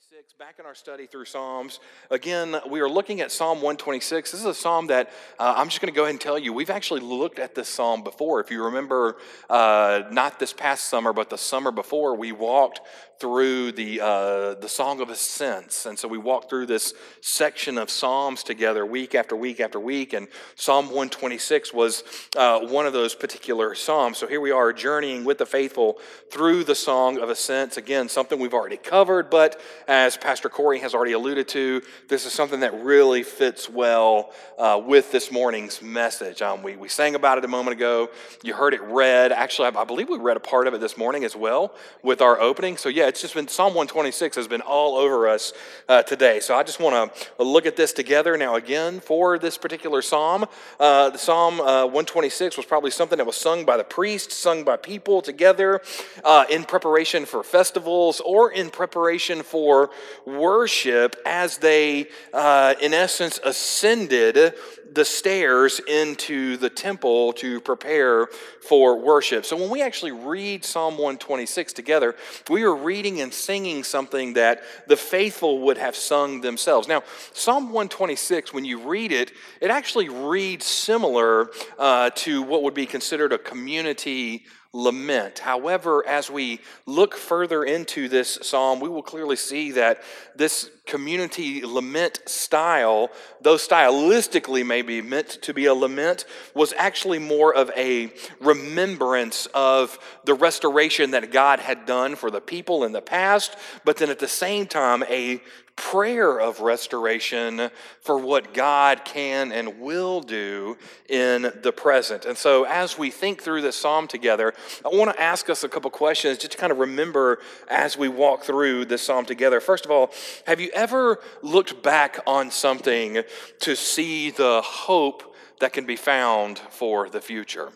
126, back in our study through Psalms. Again, we are looking at Psalm 126. This is a psalm that uh, I'm just going to go ahead and tell you. We've actually looked at this psalm before. If you remember, uh, not this past summer, but the summer before, we walked through the, uh, the Song of Ascents. And so we walked through this section of Psalms together week after week after week. And Psalm 126 was uh, one of those particular Psalms. So here we are journeying with the faithful through the Song of Ascents. Again, something we've already covered, but as Pastor Corey has already alluded to, this is something that really fits well uh, with this morning's message. Um, we, we sang about it a moment ago. You heard it read. Actually, I, I believe we read a part of it this morning as well with our opening. So, yeah, it's just been Psalm 126 has been all over us uh, today. So I just want to look at this together now again for this particular psalm. Uh, the Psalm uh, 126 was probably something that was sung by the priests, sung by people together uh, in preparation for festivals or in preparation for worship as they, uh, in essence, ascended the stairs into the temple to prepare for worship. So when we actually read Psalm 126 together, we are reading and singing something that the faithful would have sung themselves. Now, Psalm 126, when you read it, it actually reads similar uh, to what would be considered a community lament. However, as we look further into this psalm, we will clearly see that this community lament style, though stylistically maybe meant to be a lament, was actually more of a remembrance of the restoration that God had done for the people in the past, but then at the same time, a prayer of restoration for what God can and will do in the present. And so, as we think through this psalm together, I want to ask us a couple questions just to kind of remember as we walk through this psalm together. First of all, have you ever looked back on something to see the hope that can be found for the future?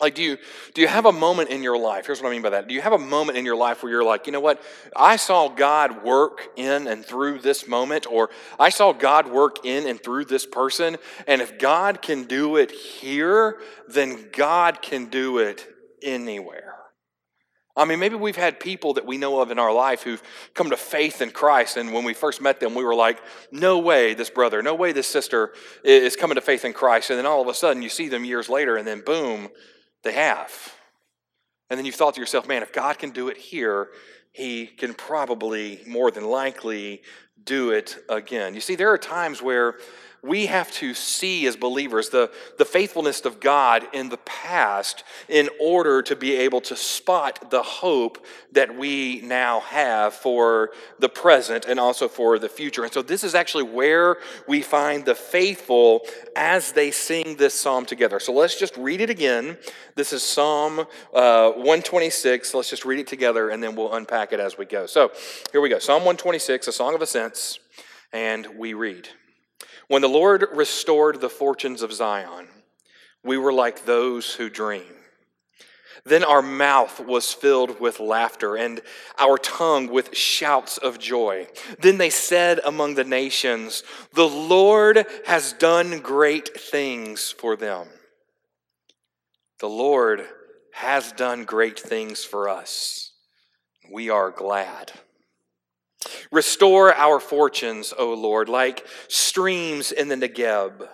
Like, do you, do you have a moment in your life? Here's what I mean by that. Do you have a moment in your life where you're like, you know what? I saw God work in and through this moment, or I saw God work in and through this person, and if God can do it here, then God can do it anywhere. I mean, maybe we've had people that we know of in our life who've come to faith in Christ, and when we first met them, we were like, no way this brother, no way this sister is coming to faith in Christ. And then all of a sudden, you see them years later, and then boom, they have. And then you've thought to yourself, man, if God can do it here, he can probably, more than likely, do it again. You see, there are times where we have to see as believers the, the faithfulness of God in the past in order to be able to spot the hope that we now have for the present and also for the future. And so, this is actually where we find the faithful as they sing this psalm together. So, let's just read it again. This is Psalm uh, 126. Let's just read it together and then we'll unpack it as we go. So, here we go Psalm 126, a song of ascents, and we read. When the Lord restored the fortunes of Zion, we were like those who dream. Then our mouth was filled with laughter and our tongue with shouts of joy. Then they said among the nations, The Lord has done great things for them. The Lord has done great things for us. We are glad. Restore our fortunes, O Lord, like streams in the Negeb.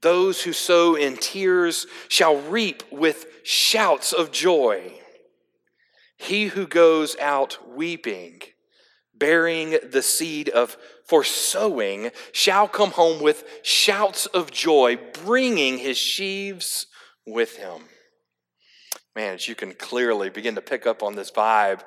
Those who sow in tears shall reap with shouts of joy. He who goes out weeping, bearing the seed of for sowing, shall come home with shouts of joy, bringing his sheaves with him. Man, as you can clearly begin to pick up on this vibe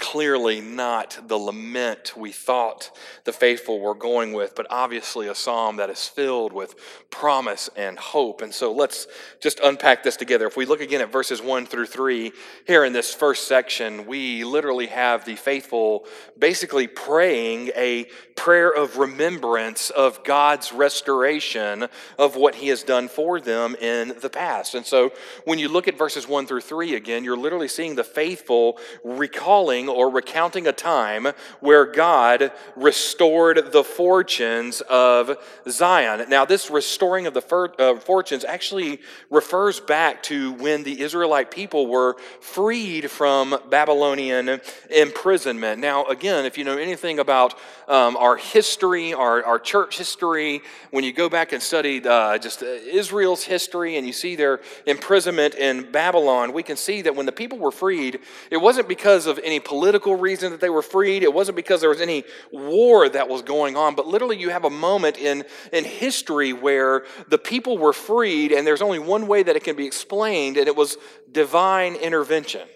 clearly not the lament we thought the faithful were going with, but obviously a psalm that is filled with promise and hope. And so let's just unpack this together. If we look again at verses 1 through 3, here in this first section, we literally have the faithful basically praying a prayer of remembrance of God's restoration of what He has done for them in the past. And so when you look at verses 1 through 3 again, you're literally seeing the faithful recalling or recounting a time where God restored the fortunes of Zion. Now, this restoring of the uh, fortunes actually refers back to when the Israelite people were freed from Babylonian imprisonment. Now, again, if you know anything about um, our history, our, our church history, when you go back and study uh, just Israel's history and you see their imprisonment in Babylon, we can see that when the people were freed, it wasn't because of any political reason that they were freed, it wasn't because there was any war that was going on, but literally you have a moment in, in history where the people were freed, and there's only one way that it can be explained, and it was divine intervention.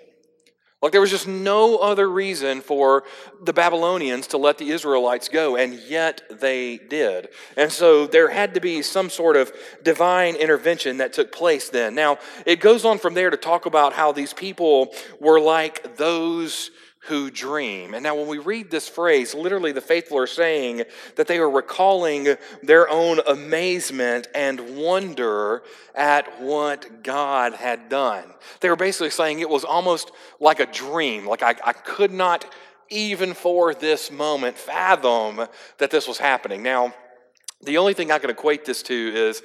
Like there was just no other reason for the Babylonians to let the Israelites go, and yet they did. And so there had to be some sort of divine intervention that took place then. Now, it goes on from there to talk about how these people were like those who dream. And now, when we read this phrase, literally the faithful are saying that they are recalling their own amazement and wonder at what God had done. They were basically saying it was almost like a dream, like I, I could not even for this moment fathom that this was happening. Now, the only thing I can equate this to is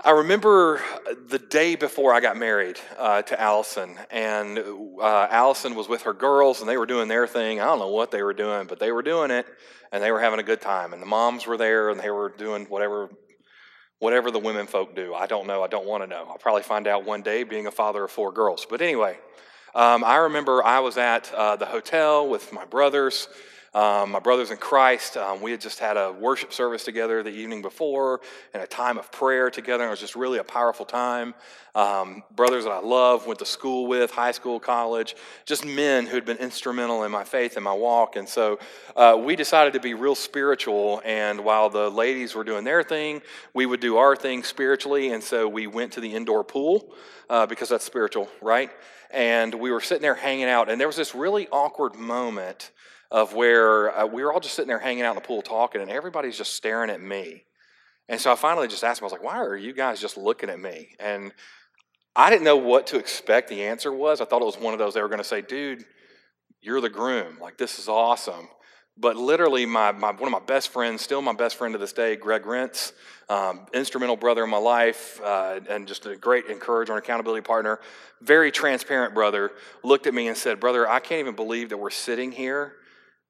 I remember the day before I got married uh, to Allison, and uh, Allison was with her girls, and they were doing their thing. I don't know what they were doing, but they were doing it, and they were having a good time. And the moms were there, and they were doing whatever, whatever the women folk do. I don't know. I don't want to know. I'll probably find out one day, being a father of four girls. But anyway, um, I remember I was at uh, the hotel with my brothers um, my brothers in Christ, um, we had just had a worship service together the evening before and a time of prayer together. And it was just really a powerful time. Um, brothers that I love, went to school with, high school, college, just men who had been instrumental in my faith and my walk. And so uh, we decided to be real spiritual. And while the ladies were doing their thing, we would do our thing spiritually. And so we went to the indoor pool uh, because that's spiritual, right? And we were sitting there hanging out. And there was this really awkward moment of where uh, we were all just sitting there hanging out in the pool talking, and everybody's just staring at me. And so I finally just asked them, I was like, why are you guys just looking at me? And I didn't know what to expect the answer was. I thought it was one of those they were going to say, dude, you're the groom. Like, this is awesome. But literally, my, my, one of my best friends, still my best friend to this day, Greg Rentz, um, instrumental brother in my life, uh, and just a great encourager and accountability partner, very transparent brother, looked at me and said, Brother, I can't even believe that we're sitting here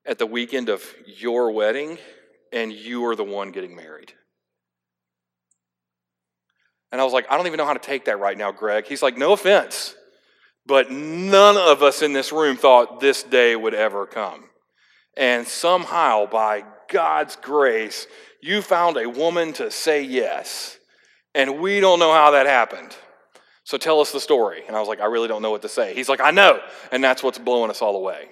at the weekend of your wedding and you are the one getting married. And I was like, I don't even know how to take that right now, Greg. He's like, no offense, but none of us in this room thought this day would ever come. And somehow, by God's grace, you found a woman to say yes. And we don't know how that happened. So tell us the story. And I was like, I really don't know what to say. He's like, I know. And that's what's blowing us all away.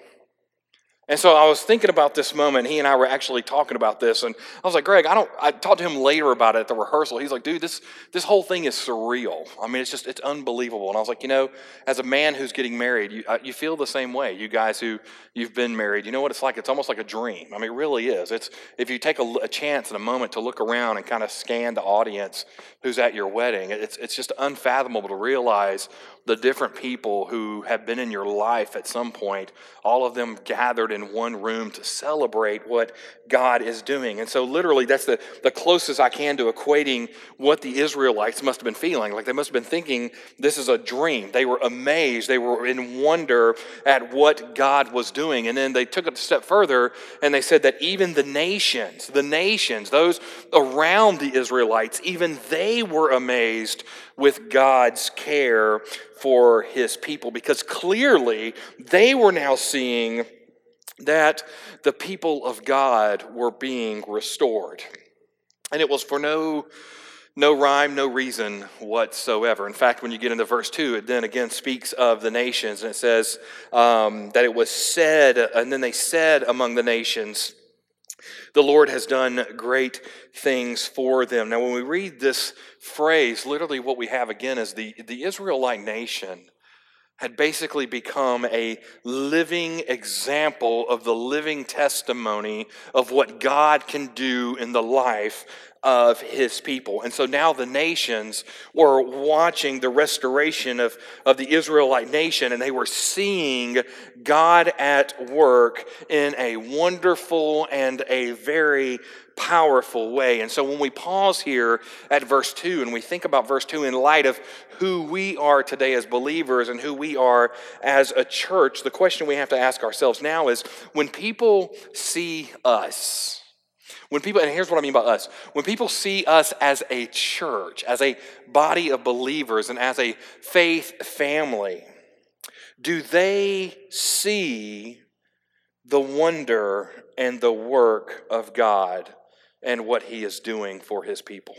And so I was thinking about this moment. He and I were actually talking about this, and I was like, Greg, I don't. I talked to him later about it at the rehearsal. He's like, dude, this this whole thing is surreal. I mean, it's just it's unbelievable. And I was like, you know, as a man who's getting married, you uh, you feel the same way. You guys who you've been married, you know what it's like. It's almost like a dream. I mean, it really is. It's if you take a, a chance and a moment to look around and kind of scan the audience who's at your wedding, it's it's just unfathomable to realize the different people who have been in your life at some point, all of them gathered in one room to celebrate what God is doing. And so, literally, that's the, the closest I can to equating what the Israelites must have been feeling. Like they must have been thinking this is a dream. They were amazed, they were in wonder at what God was doing. And then they took it a step further and they said that even the nations, the nations, those around the Israelites, even they were amazed with God's care for his people because clearly they were now seeing that the people of God were being restored. And it was for no no rhyme, no reason whatsoever. In fact, when you get into verse 2, it then again speaks of the nations, and it says um, that it was said, and then they said among the nations, the Lord has done great things for them. Now, when we read this phrase, literally what we have again is the, the Israelite nation had basically become a living example of the living testimony of what God can do in the life of his people. And so now the nations were watching the restoration of, of the Israelite nation, and they were seeing God at work in a wonderful and a very powerful way. And so when we pause here at verse 2 and we think about verse 2 in light of who we are today as believers and who we are as a church, the question we have to ask ourselves now is when people see us, when people, and here's what I mean by us when people see us as a church, as a body of believers, and as a faith family, do they see the wonder and the work of God and what He is doing for His people?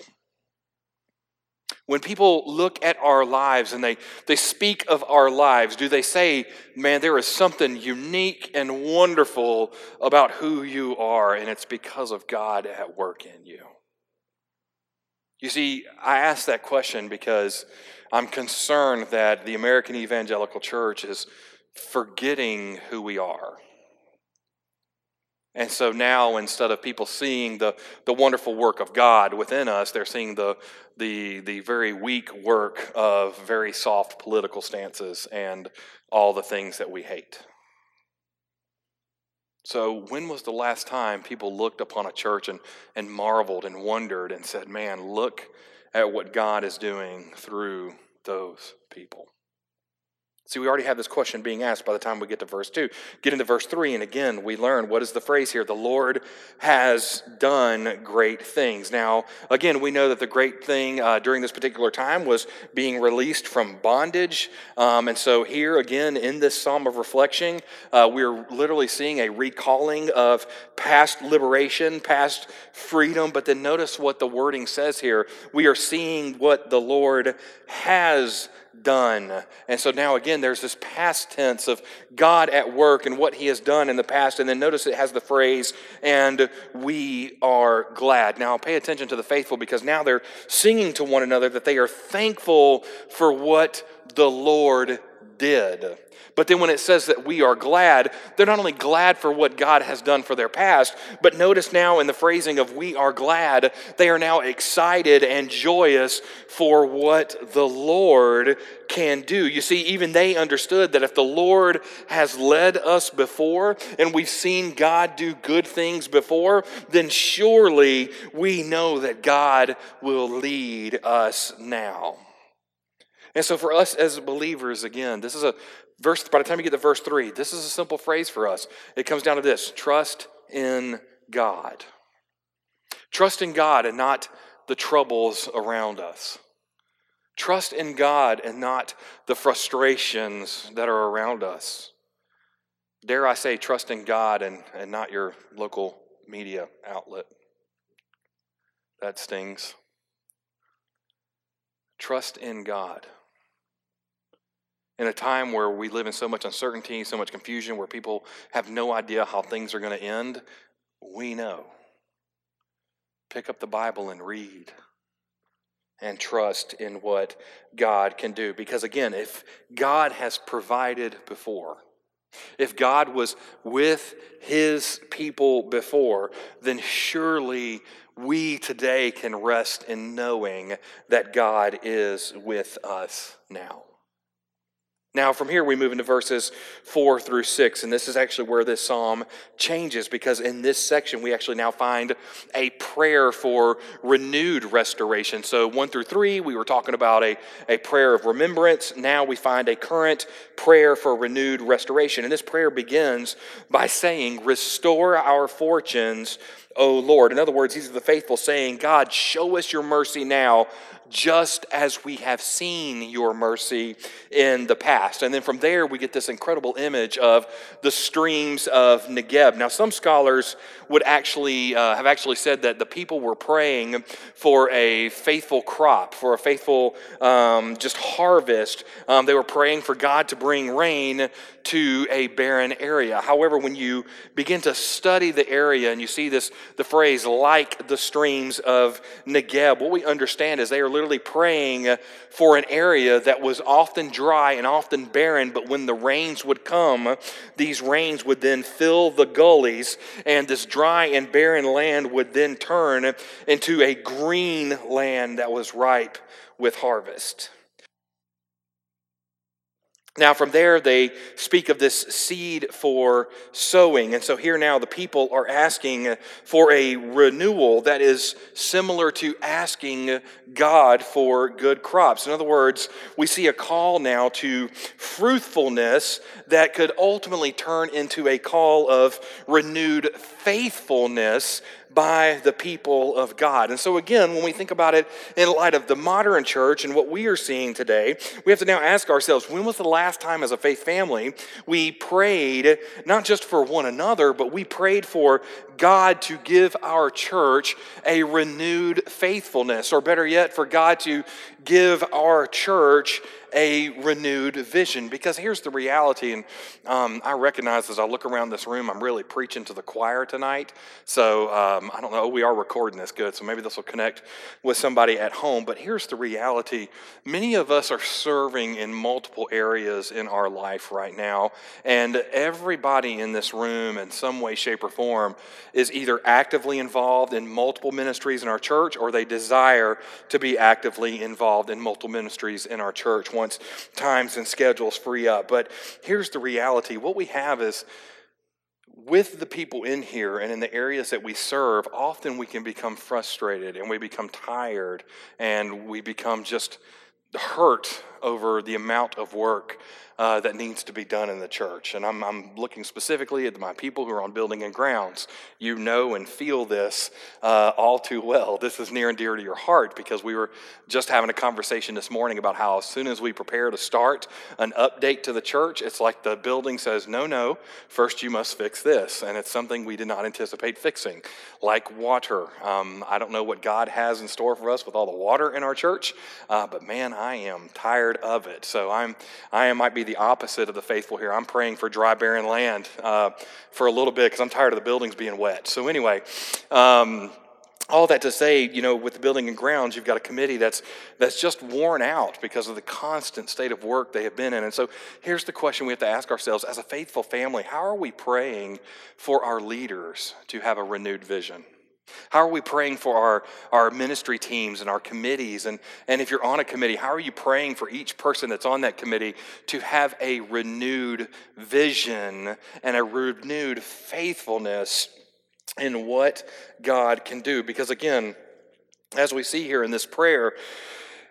When people look at our lives and they, they speak of our lives, do they say, man, there is something unique and wonderful about who you are, and it's because of God at work in you? You see, I ask that question because I'm concerned that the American Evangelical Church is forgetting who we are. And so now, instead of people seeing the, the wonderful work of God within us, they're seeing the, the, the very weak work of very soft political stances and all the things that we hate. So, when was the last time people looked upon a church and, and marveled and wondered and said, Man, look at what God is doing through those people? See, we already have this question being asked by the time we get to verse 2. Get into verse 3, and again, we learn what is the phrase here? The Lord has done great things. Now, again, we know that the great thing uh, during this particular time was being released from bondage. Um, and so, here again, in this psalm of reflection, uh, we're literally seeing a recalling of past liberation, past freedom. But then notice what the wording says here. We are seeing what the Lord has done. And so now again, there's this past tense of God at work and what he has done in the past. And then notice it has the phrase, and we are glad. Now pay attention to the faithful because now they're singing to one another that they are thankful for what the Lord did. But then when it says that we are glad, they're not only glad for what God has done for their past, but notice now in the phrasing of we are glad, they are now excited and joyous for what the Lord can do. You see, even they understood that if the Lord has led us before and we've seen God do good things before, then surely we know that God will lead us now. And so, for us as believers, again, this is a verse, by the time you get to verse 3, this is a simple phrase for us. It comes down to this trust in God. Trust in God and not the troubles around us. Trust in God and not the frustrations that are around us. Dare I say, trust in God and, and not your local media outlet. That stings. Trust in God in a time where we live in so much uncertainty, so much confusion, where people have no idea how things are going to end, we know. Pick up the Bible and read and trust in what God can do. Because again, if God has provided before, if God was with his people before, then surely we today can rest in knowing that God is with us now. Now, from here, we move into verses four through six, and this is actually where this psalm changes because in this section, we actually now find a prayer for renewed restoration. So, one through three, we were talking about a, a prayer of remembrance. Now, we find a current prayer for renewed restoration. And this prayer begins by saying, Restore our fortunes, O Lord. In other words, these are the faithful saying, God, show us your mercy now just as we have seen your mercy in the past. And then from there, we get this incredible image of the streams of Negeb. Now, some scholars would actually uh, have actually said that the people were praying for a faithful crop, for a faithful um, just harvest. Um, they were praying for God to bring rain to a barren area. However, when you begin to study the area and you see this, the phrase like the streams of Negeb, what we understand is they are literally literally praying for an area that was often dry and often barren, but when the rains would come, these rains would then fill the gullies, and this dry and barren land would then turn into a green land that was ripe with harvest. Now, from there, they speak of this seed for sowing. And so here now, the people are asking for a renewal that is similar to asking God for good crops. In other words, we see a call now to fruitfulness that could ultimately turn into a call of renewed faithfulness by the people of God. And so, again, when we think about it in light of the modern church and what we are seeing today, we have to now ask ourselves when was the last time as a faith family we prayed not just for one another, but we prayed for God to give our church a renewed faithfulness, or better yet, for God to give our church a renewed vision. Because here's the reality, and um, I recognize as I look around this room, I'm really preaching to the choir tonight. So um, I don't know, we are recording this good, so maybe this will connect with somebody at home. But here's the reality many of us are serving in multiple areas in our life right now, and everybody in this room, in some way, shape, or form, is either actively involved in multiple ministries in our church or they desire to be actively involved in multiple ministries in our church once times and schedules free up. But here's the reality what we have is with the people in here and in the areas that we serve, often we can become frustrated and we become tired and we become just hurt over the amount of work uh, that needs to be done in the church. And I'm, I'm, looking specifically at my people who are on building and grounds. You know and feel this uh, all too well. This is near and dear to your heart because we were just having a conversation this morning about how as soon as we prepare to start an update to the church, it's like the building says, no, no, first you must fix this. And it's something we did not anticipate fixing, like water. Um, I don't know what God has in store for us with all the water in our church, uh, but man, I am tired of it. So I'm, I might be the opposite of the faithful here. I'm praying for dry, barren land uh, for a little bit because I'm tired of the buildings being wet. So, anyway, um, all that to say, you know, with the building and grounds, you've got a committee that's that's just worn out because of the constant state of work they have been in. And so here's the question we have to ask ourselves as a faithful family, how are we praying for our leaders to have a renewed vision? How are we praying for our, our ministry teams and our committees? And, and if you're on a committee, how are you praying for each person that's on that committee to have a renewed vision and a renewed faithfulness in what God can do? Because again, as we see here in this prayer,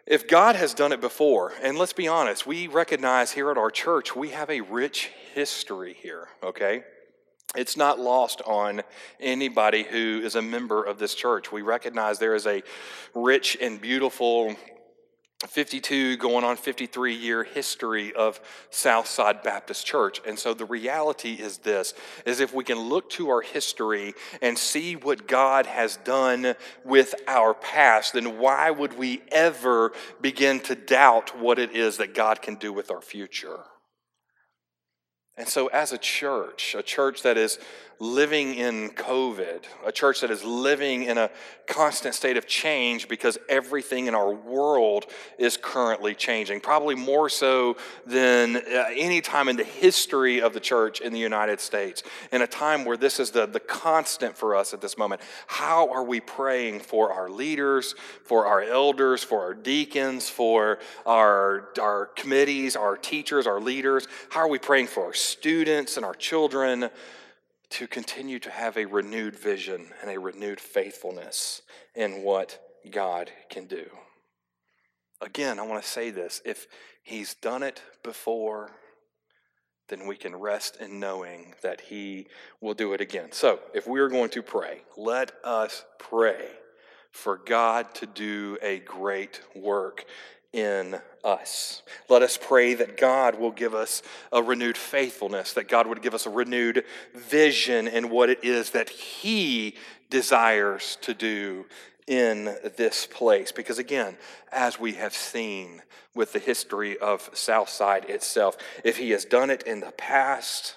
if God has done it before, and let's be honest, we recognize here at our church, we have a rich history here, okay? It's not lost on anybody who is a member of this church. We recognize there is a rich and beautiful 52 going on 53 year history of Southside Baptist Church. And so the reality is this is if we can look to our history and see what God has done with our past, then why would we ever begin to doubt what it is that God can do with our future? And so, as a church, a church that is living in COVID, a church that is living in a constant state of change because everything in our world is currently changing, probably more so than uh, any time in the history of the church in the United States. In a time where this is the, the constant for us at this moment, how are we praying for our leaders, for our elders, for our deacons, for our, our committees, our teachers, our leaders? How are we praying for our students and our children? To continue to have a renewed vision and a renewed faithfulness in what God can do. Again, I want to say this if He's done it before, then we can rest in knowing that He will do it again. So, if we're going to pray, let us pray for God to do a great work in us. Let us pray that God will give us a renewed faithfulness, that God would give us a renewed vision in what it is that He desires to do in this place. Because again, as we have seen with the history of Southside itself, if He has done it in the past,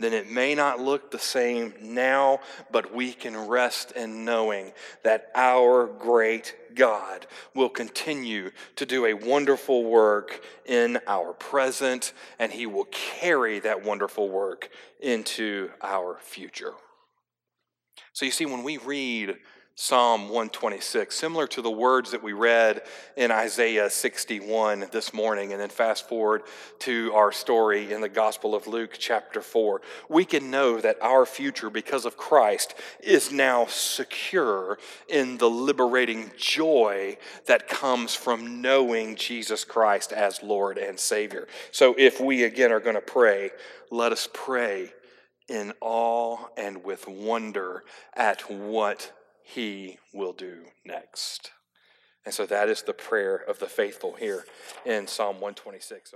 then it may not look the same now, but we can rest in knowing that our great God will continue to do a wonderful work in our present, and He will carry that wonderful work into our future. So you see, when we read Psalm 126, similar to the words that we read in Isaiah 61 this morning, and then fast forward to our story in the Gospel of Luke, chapter 4. We can know that our future, because of Christ, is now secure in the liberating joy that comes from knowing Jesus Christ as Lord and Savior. So, if we again are going to pray, let us pray in awe and with wonder at what he will do next. And so that is the prayer of the faithful here in Psalm 126.